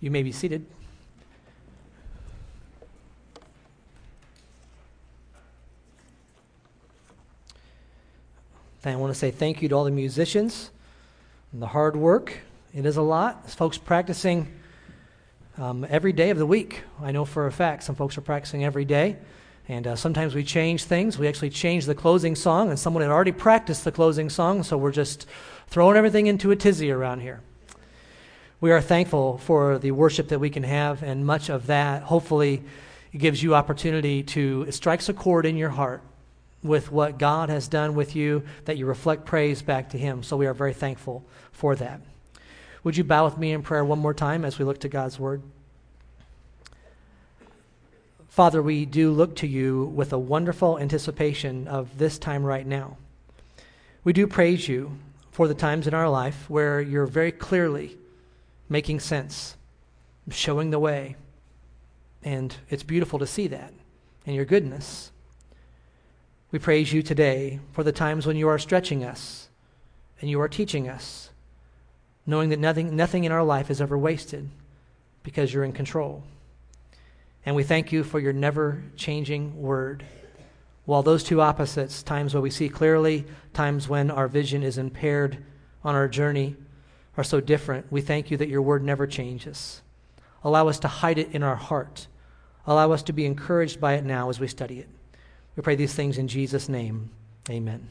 You may be seated. I want to say thank you to all the musicians and the hard work. It is a lot. There's folks practicing um, every day of the week. I know for a fact some folks are practicing every day. And uh, sometimes we change things. We actually change the closing song, and someone had already practiced the closing song, so we're just throwing everything into a tizzy around here. We are thankful for the worship that we can have, and much of that, hopefully, gives you opportunity to, it strikes a chord in your heart with what God has done with you, that you reflect praise back to Him. So we are very thankful for that. Would you bow with me in prayer one more time as we look to God's Word? Father, we do look to you with a wonderful anticipation of this time right now. We do praise you for the times in our life where you're very clearly making sense, showing the way. And it's beautiful to see that and your goodness. We praise you today for the times when you are stretching us and you are teaching us, knowing that nothing, nothing in our life is ever wasted because you're in control. And we thank you for your never changing word. While those two opposites, times when we see clearly, times when our vision is impaired on our journey, are so different, we thank you that your word never changes. Allow us to hide it in our heart. Allow us to be encouraged by it now as we study it. We pray these things in Jesus' name. Amen.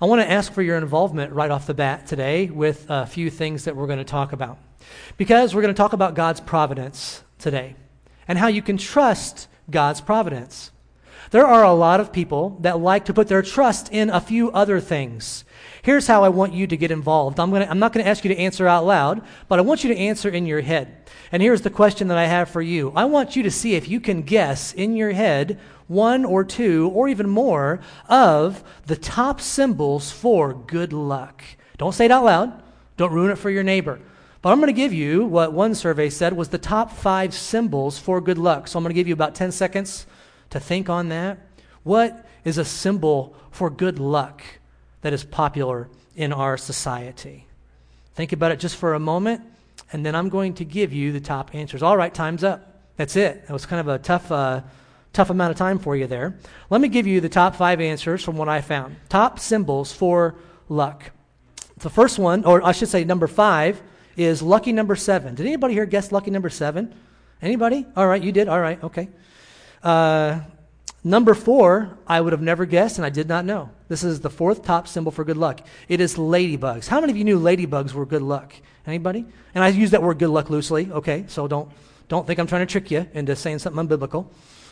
I want to ask for your involvement right off the bat today with a few things that we're going to talk about. Because we're going to talk about God's providence today and how you can trust God's providence. There are a lot of people that like to put their trust in a few other things. Here's how I want you to get involved. I'm, gonna, I'm not going to ask you to answer out loud, but I want you to answer in your head. And here's the question that I have for you I want you to see if you can guess in your head one or two or even more of the top symbols for good luck. Don't say it out loud, don't ruin it for your neighbor. But I'm going to give you what one survey said was the top five symbols for good luck. So I'm going to give you about 10 seconds to think on that. What is a symbol for good luck that is popular in our society? Think about it just for a moment, and then I'm going to give you the top answers. All right, time's up. That's it. That was kind of a tough, uh, tough amount of time for you there. Let me give you the top five answers from what I found. Top symbols for luck. The first one, or I should say number five, is lucky number seven. Did anybody here guess lucky number seven? Anybody? All right, you did. All right, okay. Uh, number four, I would have never guessed, and I did not know. This is the fourth top symbol for good luck. It is ladybugs. How many of you knew ladybugs were good luck? Anybody? And I use that word good luck loosely, okay? So don't, don't think I'm trying to trick you into saying something unbiblical.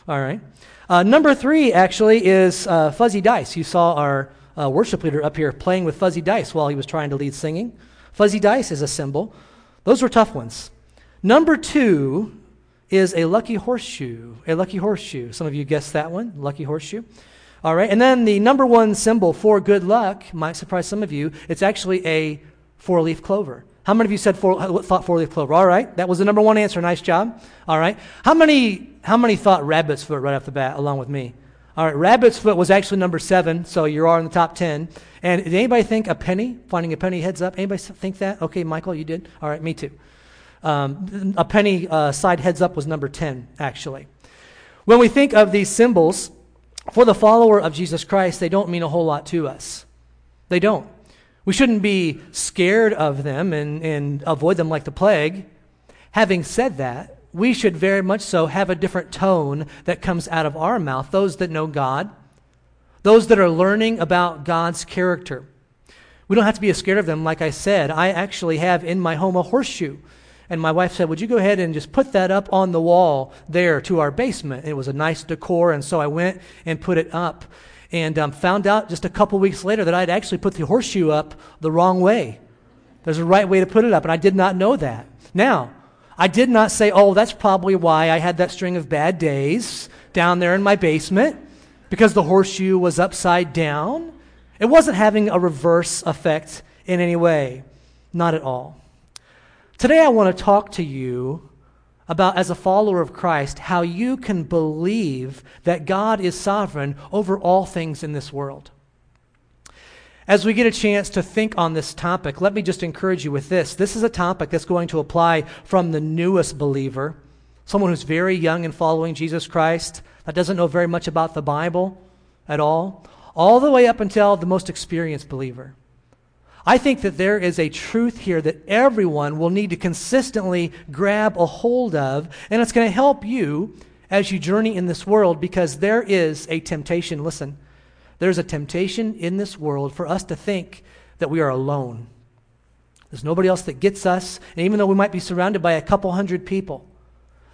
All right. Uh, number three, actually, is uh, fuzzy dice. You saw our uh, worship leader up here playing with fuzzy dice while he was trying to lead singing. Fuzzy dice is a symbol. Those were tough ones. Number two is a lucky horseshoe. A lucky horseshoe. Some of you guessed that one, lucky horseshoe. All right. And then the number one symbol for good luck might surprise some of you. It's actually a four leaf clover. How many of you said four, thought four leaf clover? All right. That was the number one answer. Nice job. All right. How many, how many thought rabbit's foot right off the bat along with me? All right, rabbit's foot was actually number seven, so you are in the top ten. And did anybody think a penny, finding a penny heads up? Anybody think that? Okay, Michael, you did? All right, me too. Um, a penny uh, side heads up was number 10, actually. When we think of these symbols, for the follower of Jesus Christ, they don't mean a whole lot to us. They don't. We shouldn't be scared of them and, and avoid them like the plague. Having said that, we should very much so have a different tone that comes out of our mouth. Those that know God, those that are learning about God's character. We don't have to be scared of them. Like I said, I actually have in my home a horseshoe. And my wife said, Would you go ahead and just put that up on the wall there to our basement? It was a nice decor. And so I went and put it up. And um, found out just a couple weeks later that I'd actually put the horseshoe up the wrong way. There's a right way to put it up. And I did not know that. Now, I did not say, oh, that's probably why I had that string of bad days down there in my basement because the horseshoe was upside down. It wasn't having a reverse effect in any way. Not at all. Today, I want to talk to you about, as a follower of Christ, how you can believe that God is sovereign over all things in this world. As we get a chance to think on this topic, let me just encourage you with this. This is a topic that's going to apply from the newest believer, someone who's very young in following Jesus Christ, that doesn't know very much about the Bible at all, all the way up until the most experienced believer. I think that there is a truth here that everyone will need to consistently grab a hold of, and it's going to help you as you journey in this world because there is a temptation. Listen, there's a temptation in this world for us to think that we are alone. There's nobody else that gets us, and even though we might be surrounded by a couple hundred people,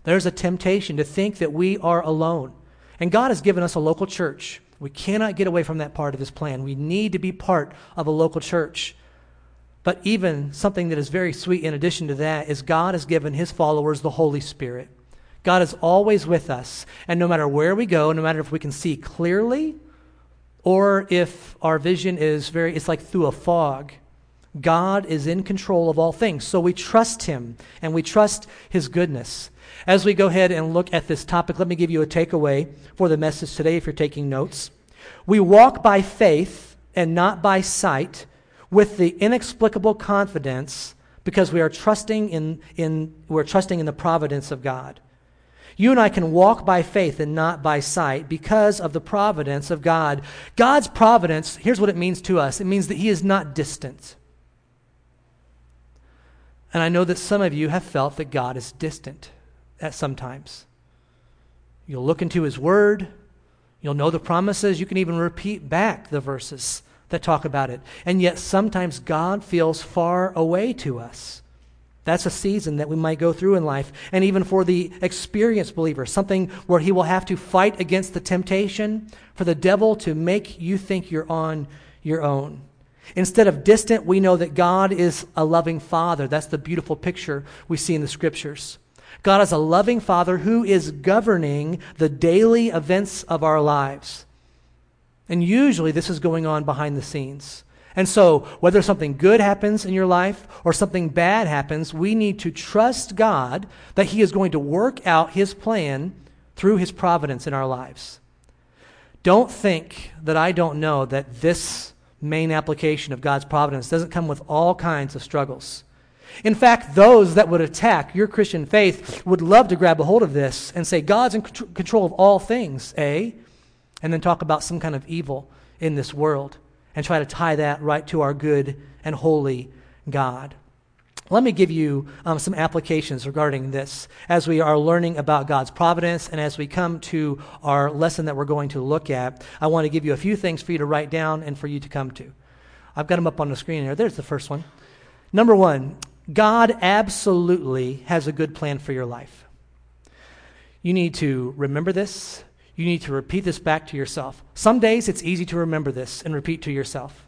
there's a temptation to think that we are alone. And God has given us a local church. We cannot get away from that part of His plan. We need to be part of a local church. But even something that is very sweet in addition to that is God has given His followers the Holy Spirit. God is always with us. And no matter where we go, no matter if we can see clearly or if our vision is very, it's like through a fog, God is in control of all things. So we trust Him and we trust His goodness. As we go ahead and look at this topic, let me give you a takeaway for the message today if you're taking notes. We walk by faith and not by sight with the inexplicable confidence because we are trusting in, in, we're trusting in the providence of God. You and I can walk by faith and not by sight because of the providence of God. God's providence, here's what it means to us it means that He is not distant. And I know that some of you have felt that God is distant at sometimes. You'll look into His Word, you'll know the promises, you can even repeat back the verses that talk about it. And yet sometimes God feels far away to us. That's a season that we might go through in life. And even for the experienced believer, something where he will have to fight against the temptation for the devil to make you think you're on your own. Instead of distant, we know that God is a loving father. That's the beautiful picture we see in the scriptures. God is a loving father who is governing the daily events of our lives. And usually this is going on behind the scenes. And so, whether something good happens in your life or something bad happens, we need to trust God that He is going to work out His plan through His providence in our lives. Don't think that I don't know that this main application of God's providence doesn't come with all kinds of struggles. In fact, those that would attack your Christian faith would love to grab a hold of this and say, God's in control of all things, eh? And then talk about some kind of evil in this world and try to tie that right to our good and holy God. Let me give you um, some applications regarding this as we are learning about God's providence and as we come to our lesson that we're going to look at. I want to give you a few things for you to write down and for you to come to. I've got them up on the screen here. There's the first one. Number one, God absolutely has a good plan for your life. You need to remember this you need to repeat this back to yourself. Some days it's easy to remember this and repeat to yourself.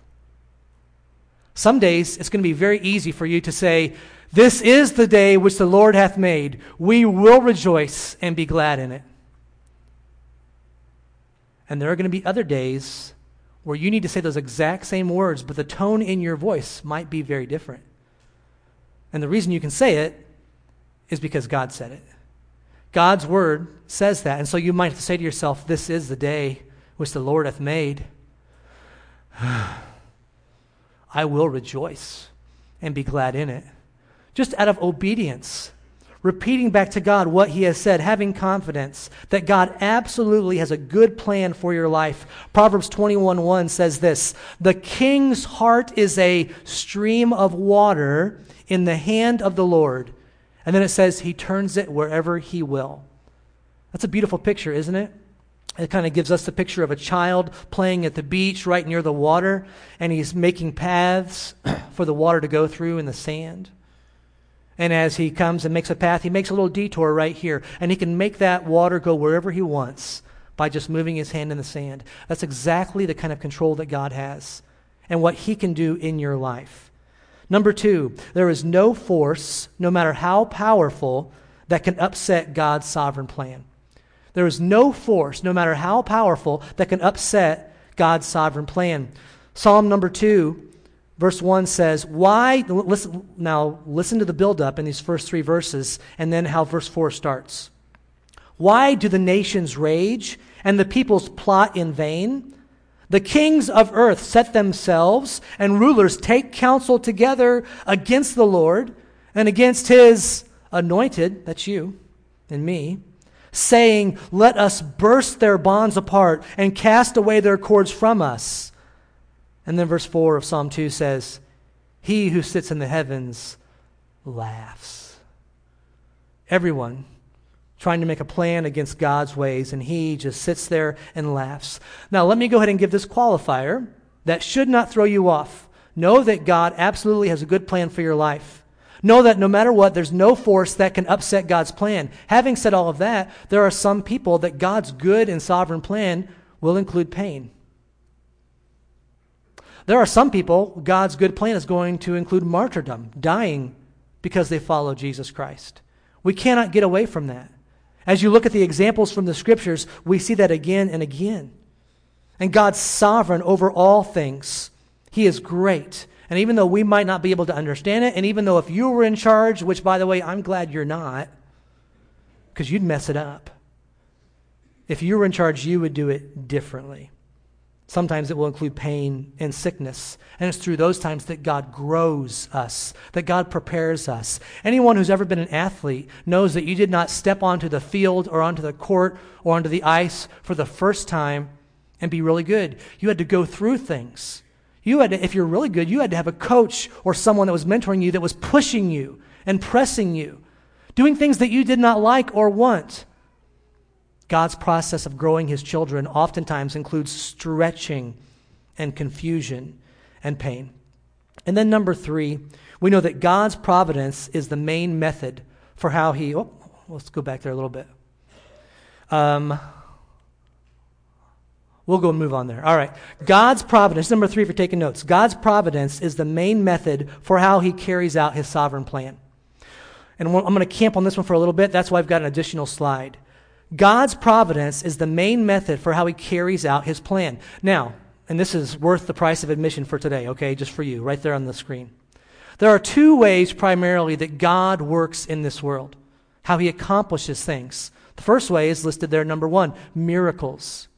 Some days it's going to be very easy for you to say, This is the day which the Lord hath made. We will rejoice and be glad in it. And there are going to be other days where you need to say those exact same words, but the tone in your voice might be very different. And the reason you can say it is because God said it. God's word says that. And so you might say to yourself, This is the day which the Lord hath made. I will rejoice and be glad in it. Just out of obedience, repeating back to God what He has said, having confidence that God absolutely has a good plan for your life. Proverbs 21 1 says this The king's heart is a stream of water in the hand of the Lord and then it says he turns it wherever he will. That's a beautiful picture, isn't it? It kind of gives us the picture of a child playing at the beach right near the water, and he's making paths for the water to go through in the sand. And as he comes and makes a path, he makes a little detour right here, and he can make that water go wherever he wants by just moving his hand in the sand. That's exactly the kind of control that God has and what he can do in your life. Number two, there is no force, no matter how powerful, that can upset God's sovereign plan. There is no force, no matter how powerful, that can upset God's sovereign plan. Psalm number two, verse one says, Why, listen, now listen to the buildup in these first three verses, and then how verse four starts. Why do the nations rage and the peoples plot in vain? The kings of earth set themselves, and rulers take counsel together against the Lord and against his anointed, that's you and me, saying, Let us burst their bonds apart and cast away their cords from us. And then verse 4 of Psalm 2 says, He who sits in the heavens laughs. Everyone trying to make a plan against God's ways, and he just sits there and laughs. Now, let me go ahead and give this qualifier that should not throw you off. Know that God absolutely has a good plan for your life. Know that no matter what, there's no force that can upset God's plan. Having said all of that, there are some people that God's good and sovereign plan will include pain. There are some people, God's good plan is going to include martyrdom, dying because they follow Jesus Christ. We cannot get away from that. As you look at the examples from the scriptures, we see that again and again. And God's sovereign over all things. He is great. And even though we might not be able to understand it, and even though if you were in charge, which by the way, I'm glad you're not, because you'd mess it up. If you were in charge, you would do it differently. Sometimes it will include pain and sickness. And it's through those times that God grows us, that God prepares us. Anyone who's ever been an athlete knows that you did not step onto the field or onto the court or onto the ice for the first time and be really good. You had to go through things. You had to, if you're really good, you had to have a coach or someone that was mentoring you that was pushing you and pressing you, doing things that you did not like or want. God's process of growing his children oftentimes includes stretching and confusion and pain. And then, number three, we know that God's providence is the main method for how he. Oh, let's go back there a little bit. Um, we'll go and move on there. All right. God's providence, number three, for taking notes. God's providence is the main method for how he carries out his sovereign plan. And I'm going to camp on this one for a little bit. That's why I've got an additional slide. God's providence is the main method for how he carries out his plan. Now, and this is worth the price of admission for today, okay, just for you, right there on the screen. There are two ways primarily that God works in this world, how he accomplishes things. The first way is listed there, number one miracles.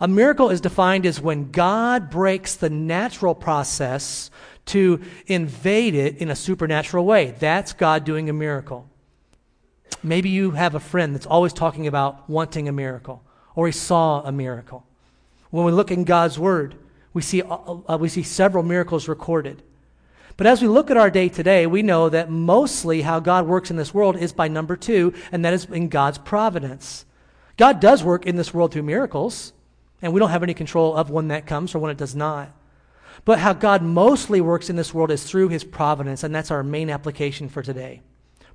A miracle is defined as when God breaks the natural process to invade it in a supernatural way. That's God doing a miracle. Maybe you have a friend that's always talking about wanting a miracle, or he saw a miracle. When we look in God's Word, we see, uh, uh, we see several miracles recorded. But as we look at our day today, we know that mostly how God works in this world is by number two, and that is in God's providence. God does work in this world through miracles, and we don't have any control of when that comes or when it does not. But how God mostly works in this world is through his providence, and that's our main application for today.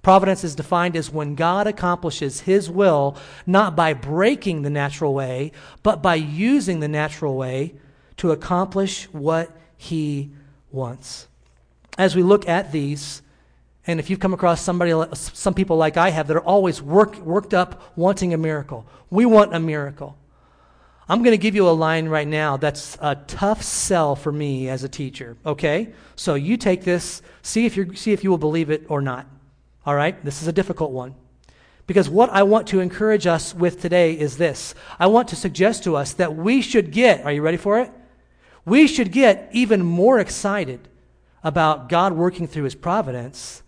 Providence is defined as when God accomplishes his will, not by breaking the natural way, but by using the natural way to accomplish what he wants. As we look at these, and if you've come across somebody, some people like I have that are always work, worked up wanting a miracle, we want a miracle. I'm going to give you a line right now that's a tough sell for me as a teacher, okay? So you take this, see if, you see if you will believe it or not. All right? This is a difficult one. Because what I want to encourage us with today is this I want to suggest to us that we should get, are you ready for it? We should get even more excited about God working through his providence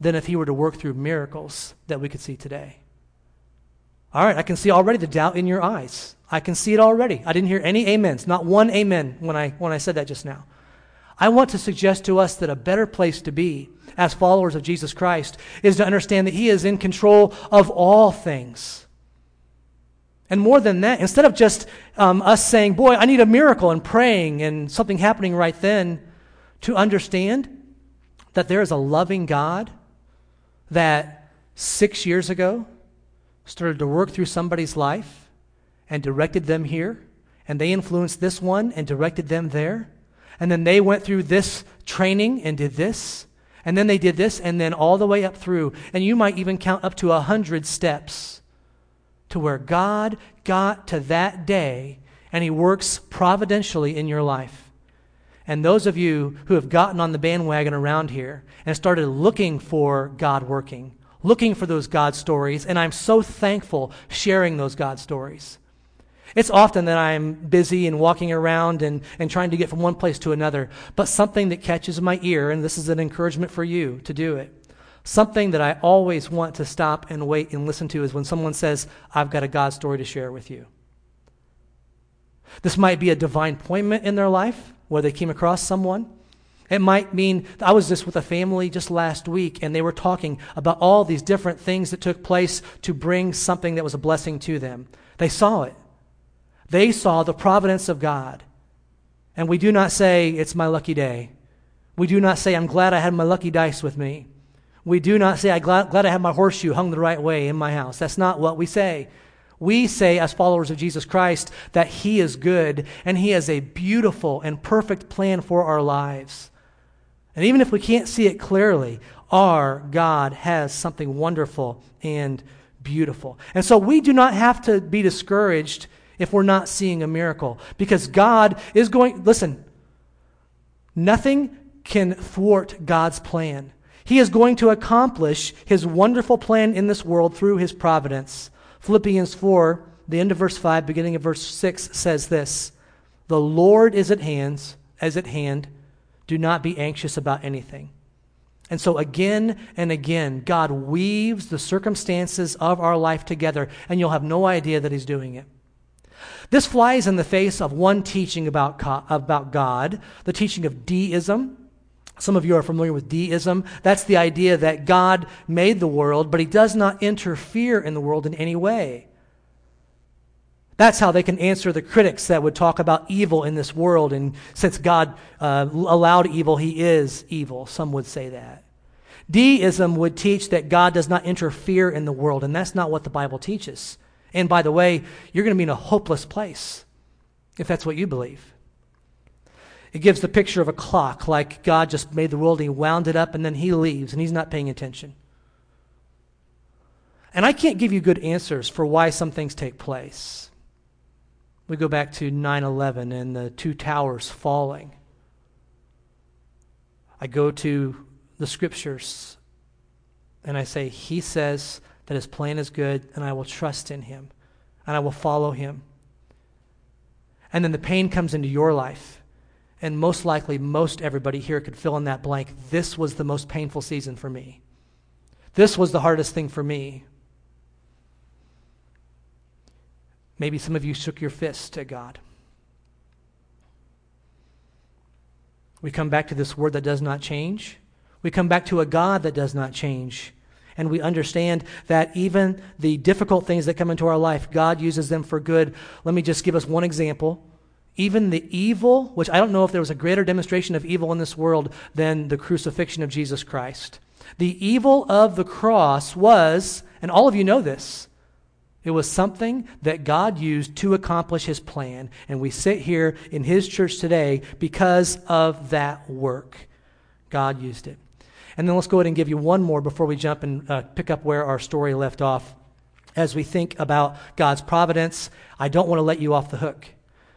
than if he were to work through miracles that we could see today. All right, I can see already the doubt in your eyes. I can see it already. I didn't hear any amens, not one amen when I, when I said that just now. I want to suggest to us that a better place to be as followers of Jesus Christ is to understand that He is in control of all things. And more than that, instead of just um, us saying, Boy, I need a miracle and praying and something happening right then, to understand that there is a loving God that six years ago started to work through somebody's life and directed them here, and they influenced this one and directed them there, and then they went through this training and did this, and then they did this, and then all the way up through. And you might even count up to a hundred steps to where God got to that day, and He works providentially in your life. And those of you who have gotten on the bandwagon around here and started looking for God working, looking for those God stories, and I'm so thankful sharing those God stories. It's often that I'm busy and walking around and, and trying to get from one place to another, but something that catches my ear, and this is an encouragement for you to do it. Something that I always want to stop and wait and listen to is when someone says, I've got a God story to share with you. This might be a divine appointment in their life where they came across someone. It might mean, I was just with a family just last week, and they were talking about all these different things that took place to bring something that was a blessing to them. They saw it. They saw the providence of God. And we do not say, It's my lucky day. We do not say, I'm glad I had my lucky dice with me. We do not say, I'm glad, glad I had my horseshoe hung the right way in my house. That's not what we say. We say, as followers of Jesus Christ, that He is good and He has a beautiful and perfect plan for our lives. And even if we can't see it clearly, our God has something wonderful and beautiful. And so we do not have to be discouraged if we're not seeing a miracle. Because God is going, listen, nothing can thwart God's plan. He is going to accomplish his wonderful plan in this world through his providence. Philippians 4, the end of verse 5, beginning of verse 6 says this The Lord is at hand, as at hand. Do not be anxious about anything. And so, again and again, God weaves the circumstances of our life together, and you'll have no idea that He's doing it. This flies in the face of one teaching about, about God, the teaching of deism. Some of you are familiar with deism. That's the idea that God made the world, but he does not interfere in the world in any way. That's how they can answer the critics that would talk about evil in this world. And since God uh, allowed evil, he is evil. Some would say that. Deism would teach that God does not interfere in the world, and that's not what the Bible teaches. And by the way, you're going to be in a hopeless place if that's what you believe. It gives the picture of a clock, like God just made the world and he wound it up and then he leaves and he's not paying attention. And I can't give you good answers for why some things take place. We go back to 9 11 and the two towers falling. I go to the scriptures and I say, He says, that his plan is good, and I will trust in him, and I will follow him. And then the pain comes into your life. And most likely, most everybody here could fill in that blank. This was the most painful season for me. This was the hardest thing for me. Maybe some of you shook your fist at God. We come back to this word that does not change. We come back to a God that does not change. And we understand that even the difficult things that come into our life, God uses them for good. Let me just give us one example. Even the evil, which I don't know if there was a greater demonstration of evil in this world than the crucifixion of Jesus Christ. The evil of the cross was, and all of you know this, it was something that God used to accomplish his plan. And we sit here in his church today because of that work. God used it. And then let's go ahead and give you one more before we jump and uh, pick up where our story left off. As we think about God's providence, I don't want to let you off the hook.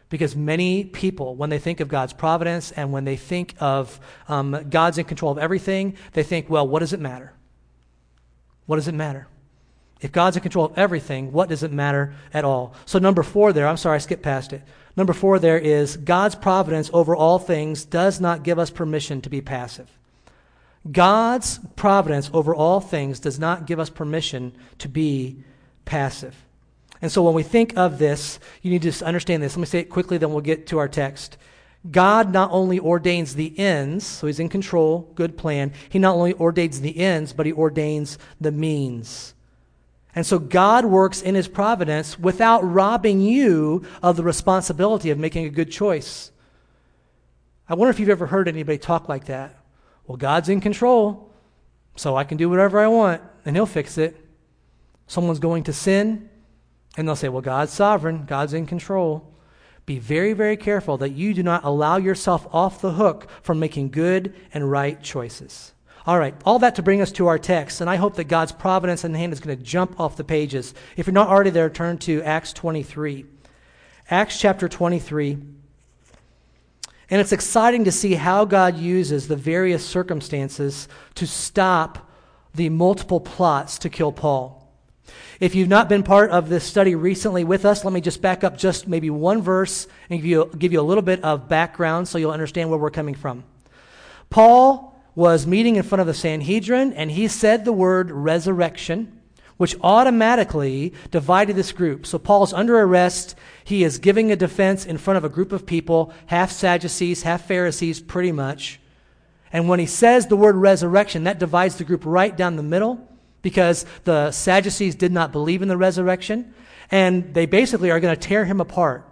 Because many people, when they think of God's providence and when they think of um, God's in control of everything, they think, well, what does it matter? What does it matter? If God's in control of everything, what does it matter at all? So, number four there, I'm sorry, I skipped past it. Number four there is God's providence over all things does not give us permission to be passive. God's providence over all things does not give us permission to be passive. And so when we think of this, you need to understand this. Let me say it quickly, then we'll get to our text. God not only ordains the ends, so he's in control, good plan. He not only ordains the ends, but he ordains the means. And so God works in his providence without robbing you of the responsibility of making a good choice. I wonder if you've ever heard anybody talk like that. Well, God's in control, so I can do whatever I want, and He'll fix it. Someone's going to sin, and they'll say, Well, God's sovereign, God's in control. Be very, very careful that you do not allow yourself off the hook from making good and right choices. All right, all that to bring us to our text, and I hope that God's providence and hand is going to jump off the pages. If you're not already there, turn to Acts 23. Acts chapter 23. And it's exciting to see how God uses the various circumstances to stop the multiple plots to kill Paul. If you've not been part of this study recently with us, let me just back up just maybe one verse and give you, give you a little bit of background so you'll understand where we're coming from. Paul was meeting in front of the Sanhedrin and he said the word resurrection, which automatically divided this group. So Paul's under arrest. He is giving a defense in front of a group of people, half Sadducees, half Pharisees, pretty much. And when he says the word resurrection, that divides the group right down the middle because the Sadducees did not believe in the resurrection, and they basically are going to tear him apart.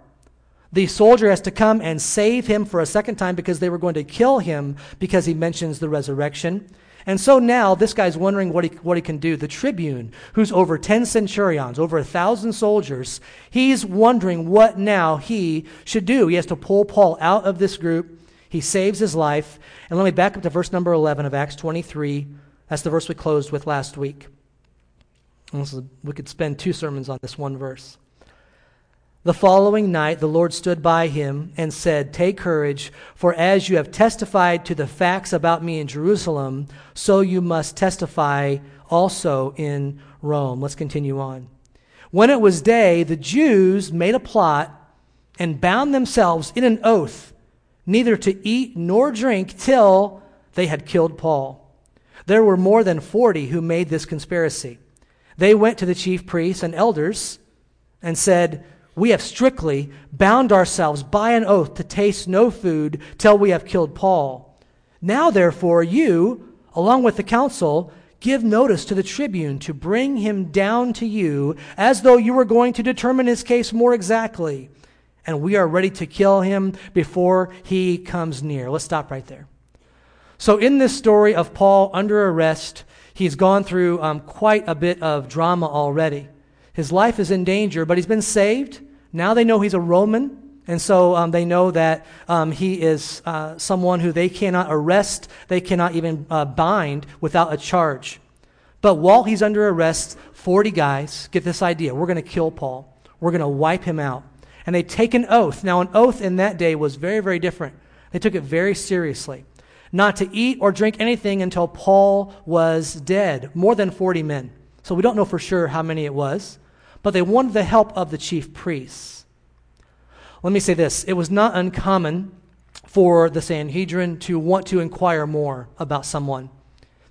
The soldier has to come and save him for a second time because they were going to kill him because he mentions the resurrection. And so now this guy's wondering what he, what he can do. The tribune, who's over 10 centurions, over a thousand soldiers, he's wondering what now he should do. He has to pull Paul out of this group. He saves his life. And let me back up to verse number 11 of Acts 23, that's the verse we closed with last week. We could spend two sermons on this one verse. The following night, the Lord stood by him and said, Take courage, for as you have testified to the facts about me in Jerusalem, so you must testify also in Rome. Let's continue on. When it was day, the Jews made a plot and bound themselves in an oath neither to eat nor drink till they had killed Paul. There were more than 40 who made this conspiracy. They went to the chief priests and elders and said, We have strictly bound ourselves by an oath to taste no food till we have killed Paul. Now, therefore, you, along with the council, give notice to the tribune to bring him down to you as though you were going to determine his case more exactly. And we are ready to kill him before he comes near. Let's stop right there. So, in this story of Paul under arrest, he's gone through um, quite a bit of drama already. His life is in danger, but he's been saved. Now they know he's a Roman, and so um, they know that um, he is uh, someone who they cannot arrest, they cannot even uh, bind without a charge. But while he's under arrest, 40 guys get this idea we're going to kill Paul, we're going to wipe him out. And they take an oath. Now, an oath in that day was very, very different. They took it very seriously not to eat or drink anything until Paul was dead. More than 40 men. So we don't know for sure how many it was, but they wanted the help of the chief priests. Let me say this it was not uncommon for the Sanhedrin to want to inquire more about someone.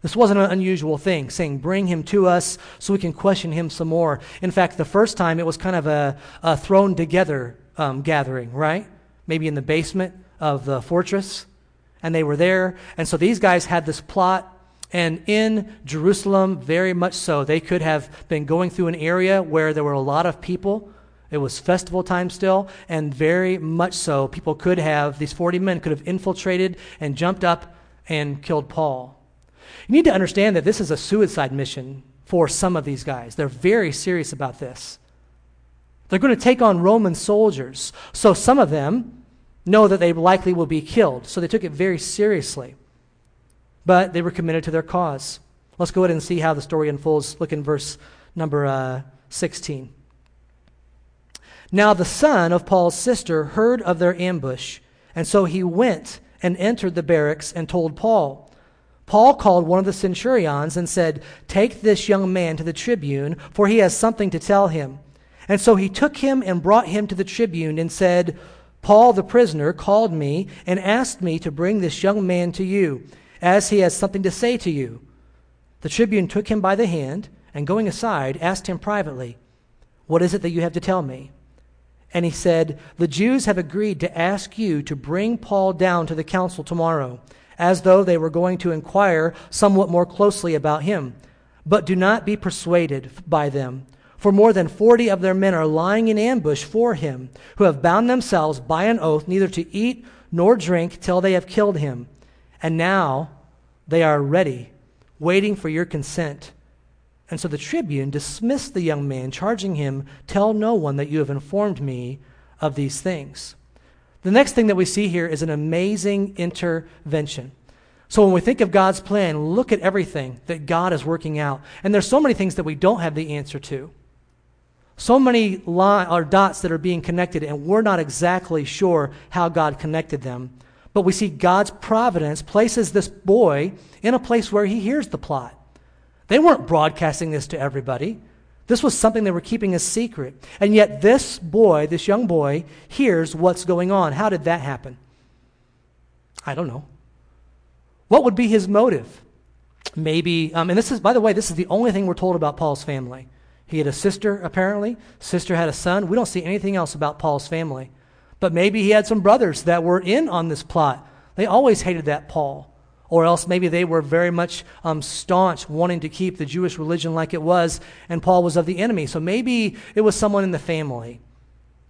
This wasn't an unusual thing, saying, Bring him to us so we can question him some more. In fact, the first time it was kind of a, a thrown together um, gathering, right? Maybe in the basement of the fortress and they were there. And so these guys had this plot. And in Jerusalem, very much so, they could have been going through an area where there were a lot of people. It was festival time still, and very much so, people could have, these 40 men could have infiltrated and jumped up and killed Paul. You need to understand that this is a suicide mission for some of these guys. They're very serious about this. They're going to take on Roman soldiers. So some of them, know that they likely will be killed. So they took it very seriously. But they were committed to their cause. Let's go ahead and see how the story unfolds. Look in verse number uh, 16. Now the son of Paul's sister heard of their ambush, and so he went and entered the barracks and told Paul. Paul called one of the centurions and said, Take this young man to the tribune, for he has something to tell him. And so he took him and brought him to the tribune and said, Paul, the prisoner, called me and asked me to bring this young man to you, as he has something to say to you. The tribune took him by the hand and, going aside, asked him privately, What is it that you have to tell me? And he said, The Jews have agreed to ask you to bring Paul down to the council tomorrow, as though they were going to inquire somewhat more closely about him. But do not be persuaded by them for more than forty of their men are lying in ambush for him, who have bound themselves by an oath neither to eat nor drink till they have killed him. And now they are ready, waiting for your consent. And so the tribune dismissed the young man, charging him, Tell no one that you have informed me of these things. The next thing that we see here is an amazing intervention. So when we think of God's plan, look at everything that God is working out. And there's so many things that we don't have the answer to. So many line, or dots that are being connected, and we're not exactly sure how God connected them. But we see God's providence places this boy in a place where he hears the plot. They weren't broadcasting this to everybody. This was something they were keeping a secret. And yet, this boy, this young boy, hears what's going on. How did that happen? I don't know. What would be his motive? Maybe, um, and this is, by the way, this is the only thing we're told about Paul's family. He had a sister, apparently. Sister had a son. We don't see anything else about Paul's family. But maybe he had some brothers that were in on this plot. They always hated that Paul. Or else maybe they were very much um, staunch, wanting to keep the Jewish religion like it was, and Paul was of the enemy. So maybe it was someone in the family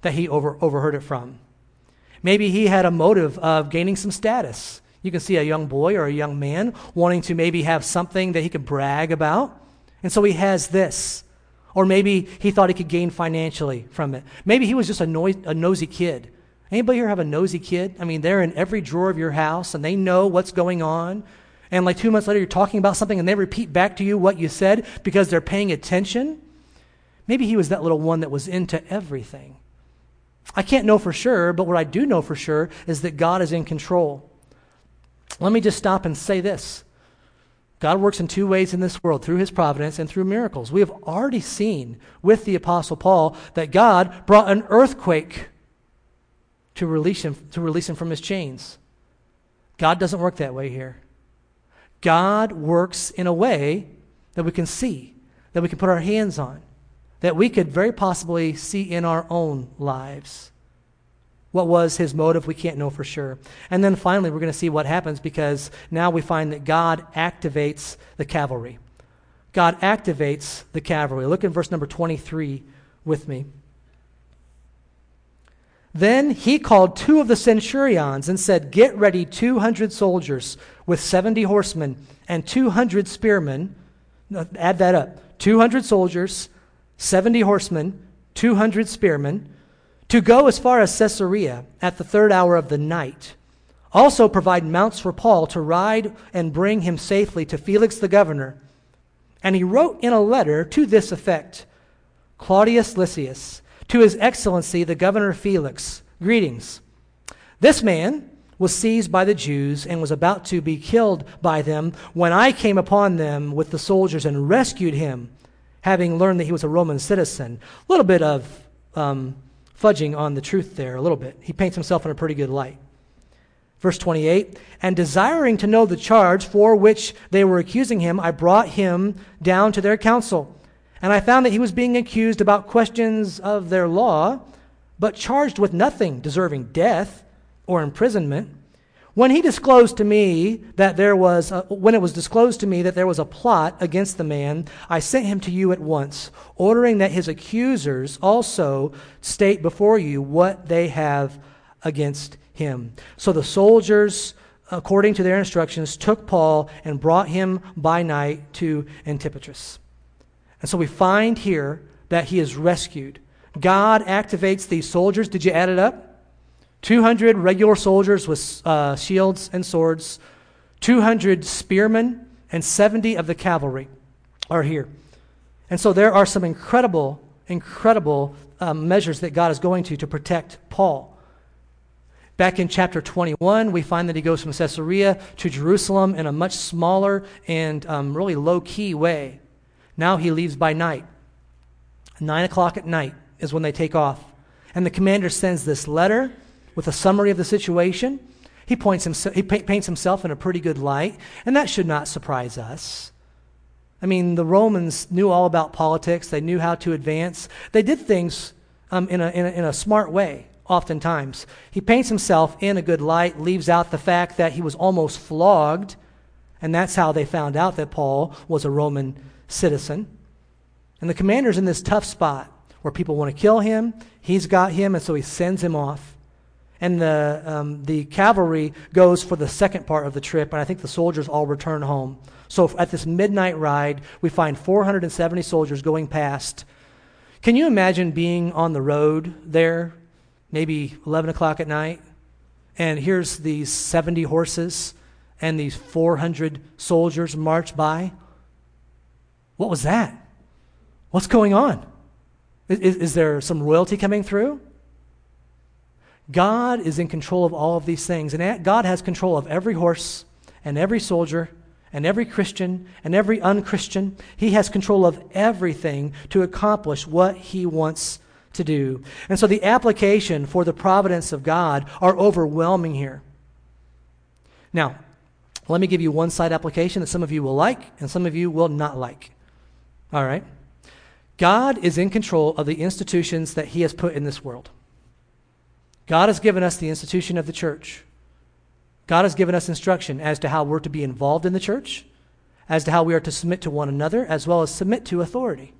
that he over, overheard it from. Maybe he had a motive of gaining some status. You can see a young boy or a young man wanting to maybe have something that he could brag about. And so he has this. Or maybe he thought he could gain financially from it. Maybe he was just a, a nosy kid. Anybody here have a nosy kid? I mean, they're in every drawer of your house and they know what's going on. And like two months later, you're talking about something and they repeat back to you what you said because they're paying attention. Maybe he was that little one that was into everything. I can't know for sure, but what I do know for sure is that God is in control. Let me just stop and say this God works in two ways in this world through his providence and through miracles. We have already seen with the Apostle Paul that God brought an earthquake to release him, to release him from his chains. God doesn't work that way here. God works in a way that we can see, that we can put our hands on, that we could very possibly see in our own lives. What was his motive? We can't know for sure. And then finally, we're going to see what happens because now we find that God activates the cavalry. God activates the cavalry. Look in verse number 23 with me. Then he called two of the centurions and said, Get ready 200 soldiers with 70 horsemen and 200 spearmen. Add that up 200 soldiers, 70 horsemen, 200 spearmen to go as far as Caesarea at the third hour of the night. Also provide mounts for Paul to ride and bring him safely to Felix the governor. And he wrote in a letter to this effect Claudius Lysias, to his excellency the governor Felix, greetings. This man was seized by the Jews and was about to be killed by them when I came upon them with the soldiers and rescued him, having learned that he was a Roman citizen. A little bit of um, fudging on the truth there a little bit. He paints himself in a pretty good light. Verse 28 And desiring to know the charge for which they were accusing him, I brought him down to their council. And I found that he was being accused about questions of their law, but charged with nothing deserving death or imprisonment. When he disclosed to me that there was, a, when it was disclosed to me that there was a plot against the man, I sent him to you at once, ordering that his accusers also state before you what they have against him. So the soldiers, according to their instructions, took Paul and brought him by night to Antipatris. And so we find here that he is rescued. God activates these soldiers. Did you add it up? 200 regular soldiers with uh, shields and swords, 200 spearmen, and 70 of the cavalry are here. And so there are some incredible, incredible um, measures that God is going to to protect Paul. Back in chapter 21, we find that he goes from Caesarea to Jerusalem in a much smaller and um, really low key way. Now he leaves by night. Nine o'clock at night is when they take off. And the commander sends this letter with a summary of the situation. He, points himself, he paints himself in a pretty good light, and that should not surprise us. I mean, the Romans knew all about politics, they knew how to advance. They did things um, in, a, in, a, in a smart way, oftentimes. He paints himself in a good light, leaves out the fact that he was almost flogged, and that's how they found out that Paul was a Roman citizen. And the commander's in this tough spot where people want to kill him. He's got him, and so he sends him off and the, um, the cavalry goes for the second part of the trip, and I think the soldiers all return home. So at this midnight ride, we find 470 soldiers going past. Can you imagine being on the road there, maybe 11 o'clock at night, and here's these 70 horses and these 400 soldiers march by? What was that? What's going on? Is, is there some royalty coming through? God is in control of all of these things. And God has control of every horse and every soldier and every Christian and every unchristian. He has control of everything to accomplish what he wants to do. And so the application for the providence of God are overwhelming here. Now, let me give you one side application that some of you will like and some of you will not like. All right? God is in control of the institutions that He has put in this world. God has given us the institution of the church. God has given us instruction as to how we're to be involved in the church, as to how we are to submit to one another, as well as submit to authority.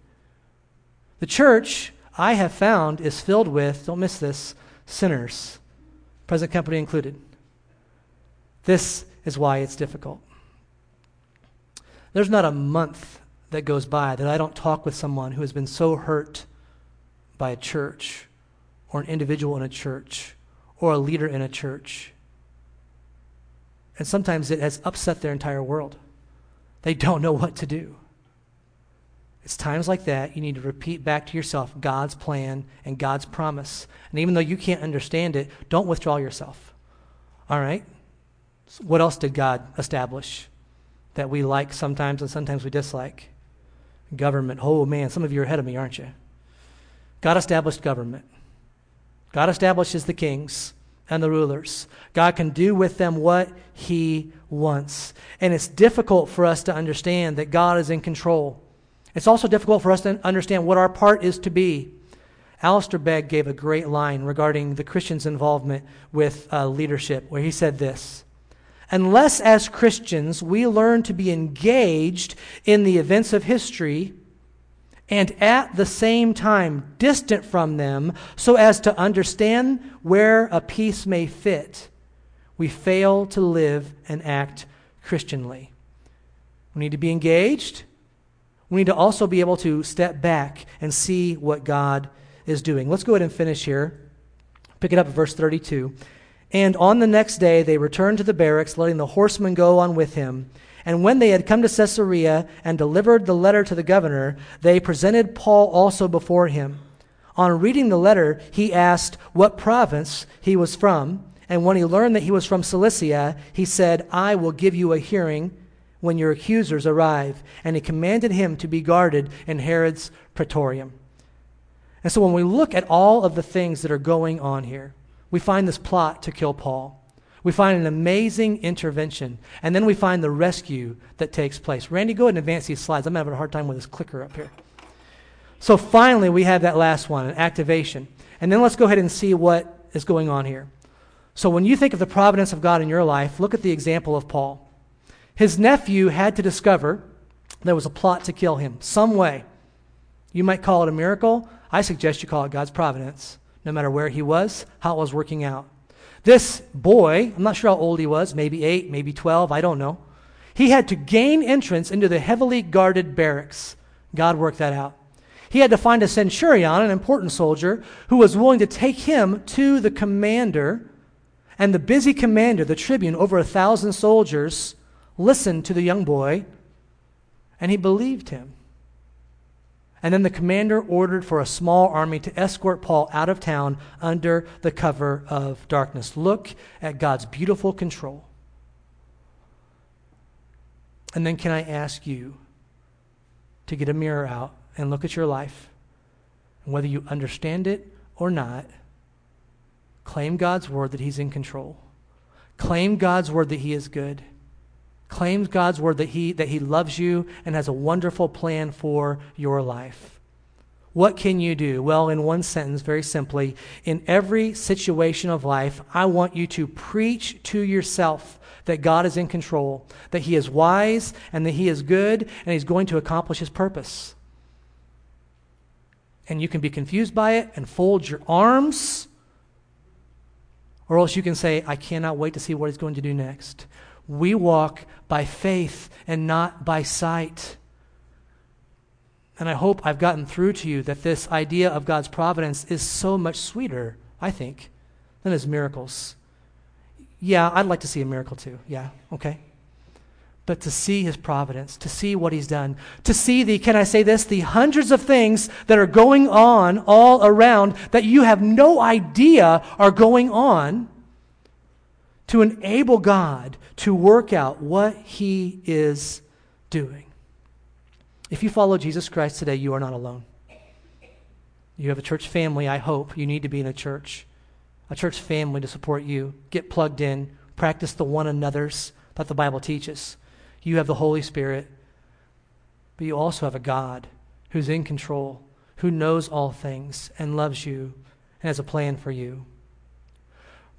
The church, I have found, is filled with, don't miss this, sinners, present company included. This is why it's difficult. There's not a month that goes by that I don't talk with someone who has been so hurt by a church or an individual in a church or a leader in a church and sometimes it has upset their entire world. They don't know what to do. It's times like that you need to repeat back to yourself God's plan and God's promise. And even though you can't understand it, don't withdraw yourself. All right? So what else did God establish that we like sometimes and sometimes we dislike? Government. Oh man, some of you are ahead of me, aren't you? God established government. God establishes the kings and the rulers. God can do with them what he wants. And it's difficult for us to understand that God is in control. It's also difficult for us to understand what our part is to be. Alistair Begg gave a great line regarding the Christian's involvement with uh, leadership, where he said this Unless, as Christians, we learn to be engaged in the events of history, and at the same time distant from them so as to understand where a piece may fit, we fail to live and act Christianly. We need to be engaged. We need to also be able to step back and see what God is doing. Let's go ahead and finish here. Pick it up at verse 32. And on the next day they returned to the barracks, letting the horsemen go on with him. And when they had come to Caesarea and delivered the letter to the governor, they presented Paul also before him. On reading the letter, he asked what province he was from. And when he learned that he was from Cilicia, he said, I will give you a hearing when your accusers arrive. And he commanded him to be guarded in Herod's praetorium. And so when we look at all of the things that are going on here, we find this plot to kill Paul. We find an amazing intervention. And then we find the rescue that takes place. Randy, go ahead and advance these slides. I'm having a hard time with this clicker up here. So finally, we have that last one, an activation. And then let's go ahead and see what is going on here. So when you think of the providence of God in your life, look at the example of Paul. His nephew had to discover there was a plot to kill him, some way. You might call it a miracle. I suggest you call it God's providence, no matter where he was, how it was working out. This boy, I'm not sure how old he was, maybe eight, maybe 12, I don't know. He had to gain entrance into the heavily guarded barracks. God worked that out. He had to find a centurion, an important soldier, who was willing to take him to the commander. And the busy commander, the tribune, over a thousand soldiers, listened to the young boy, and he believed him. And then the commander ordered for a small army to escort Paul out of town under the cover of darkness. Look at God's beautiful control. And then, can I ask you to get a mirror out and look at your life? And whether you understand it or not, claim God's word that He's in control. Claim God's word that He is good claims God's word that he, that he loves you and has a wonderful plan for your life. What can you do? Well, in one sentence, very simply, in every situation of life, I want you to preach to yourself that God is in control, that He is wise, and that He is good, and He's going to accomplish His purpose. And you can be confused by it and fold your arms, or else you can say, I cannot wait to see what He's going to do next. We walk by faith and not by sight. And I hope I've gotten through to you that this idea of God's providence is so much sweeter, I think, than his miracles. Yeah, I'd like to see a miracle too. Yeah, okay. But to see his providence, to see what he's done, to see the, can I say this, the hundreds of things that are going on all around that you have no idea are going on to enable God to work out what He is doing. If you follow Jesus Christ today, you are not alone. You have a church family, I hope. You need to be in a church, a church family to support you. Get plugged in, practice the one another's that the Bible teaches. You have the Holy Spirit, but you also have a God who's in control, who knows all things and loves you and has a plan for you.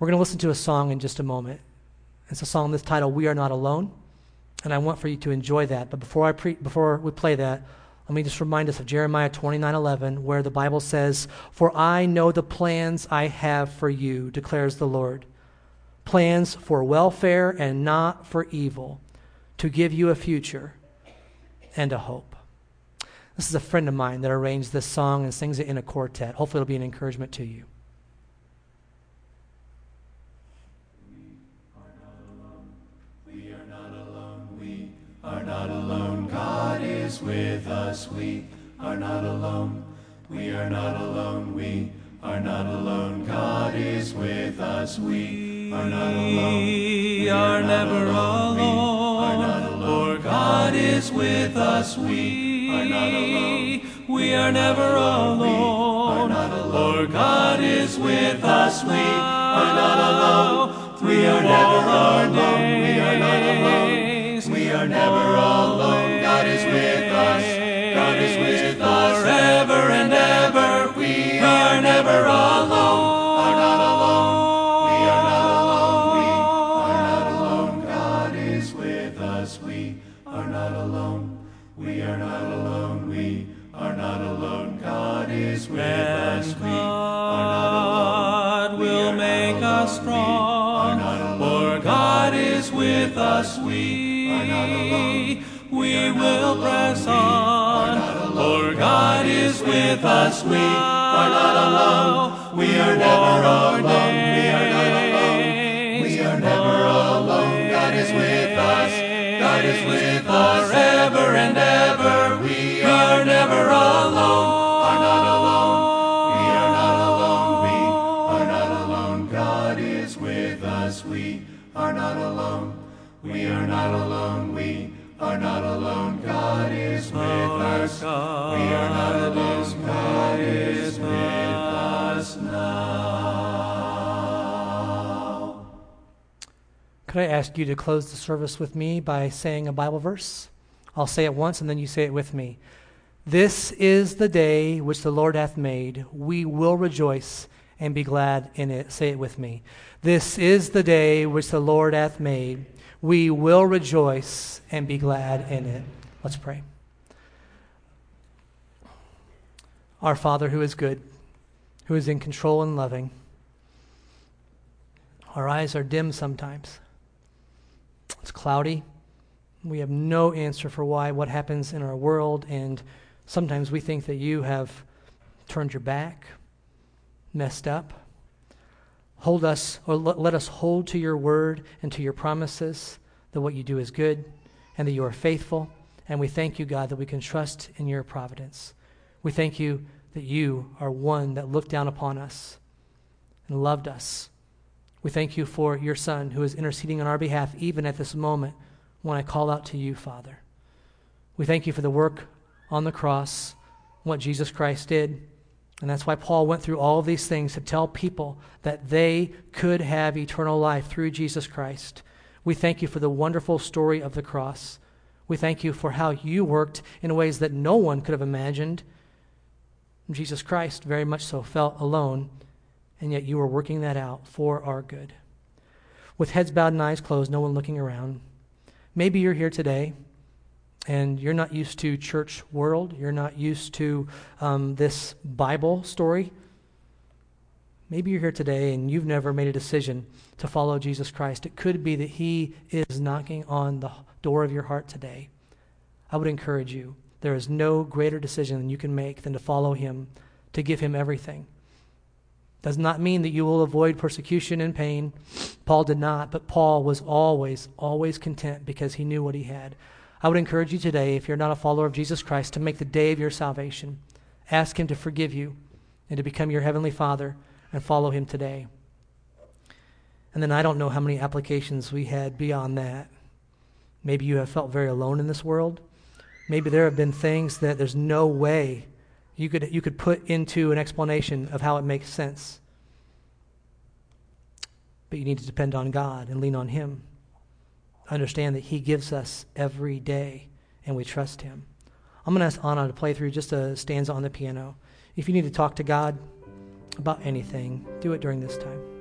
We're going to listen to a song in just a moment. It's a song that's titled We Are Not Alone, and I want for you to enjoy that. But before, I pre- before we play that, let me just remind us of Jeremiah 29:11 where the Bible says, "For I know the plans I have for you," declares the Lord. Plans for welfare and not for evil, to give you a future and a hope. This is a friend of mine that arranged this song and sings it in a quartet. Hopefully it'll be an encouragement to you. Not alone. God is with us. We are not alone. We are not alone. We are not alone. God is with us. We are not alone. We are never alone. For God is with us. We are not alone. We are never alone. For God is with us. We are not alone. We are never alone. Never alone. Are not alone. We are not alone. We are not alone. God is with us. We are not alone. We are not alone. We are not alone. God is with us. We are not alone. will make us strong. For God is with us. We are not alone. we will press on. God is with us, we are not alone. We are never alone. We are not alone. We are never alone. God is with us. God is with us forever and ever. Could I ask you to close the service with me by saying a Bible verse? I'll say it once and then you say it with me. This is the day which the Lord hath made. We will rejoice and be glad in it. Say it with me. This is the day which the Lord hath made we will rejoice and be glad in it. Let's pray. Our Father who is good, who is in control and loving, our eyes are dim sometimes. It's cloudy. We have no answer for why, what happens in our world, and sometimes we think that you have turned your back, messed up. Hold us, or let us hold to your word and to your promises that what you do is good and that you are faithful. And we thank you, God, that we can trust in your providence. We thank you that you are one that looked down upon us and loved us. We thank you for your Son who is interceding on our behalf, even at this moment when I call out to you, Father. We thank you for the work on the cross, what Jesus Christ did. And that's why Paul went through all of these things to tell people that they could have eternal life through Jesus Christ. We thank you for the wonderful story of the cross. We thank you for how you worked in ways that no one could have imagined. Jesus Christ very much so felt alone, and yet you are working that out for our good. With heads bowed and eyes closed, no one looking around. Maybe you're here today and you're not used to church world, you're not used to um, this Bible story. Maybe you're here today and you've never made a decision to follow Jesus Christ. It could be that He is knocking on the door of your heart today. I would encourage you. There is no greater decision you can make than to follow Him, to give Him everything. Does not mean that you will avoid persecution and pain. Paul did not, but Paul was always, always content because he knew what he had. I would encourage you today, if you're not a follower of Jesus Christ, to make the day of your salvation. Ask Him to forgive you and to become your Heavenly Father and follow Him today. And then I don't know how many applications we had beyond that. Maybe you have felt very alone in this world. Maybe there have been things that there's no way you could, you could put into an explanation of how it makes sense. But you need to depend on God and lean on Him. Understand that He gives us every day, and we trust Him. I'm going to ask Anna to play through just a stanza on the piano. If you need to talk to God about anything, do it during this time.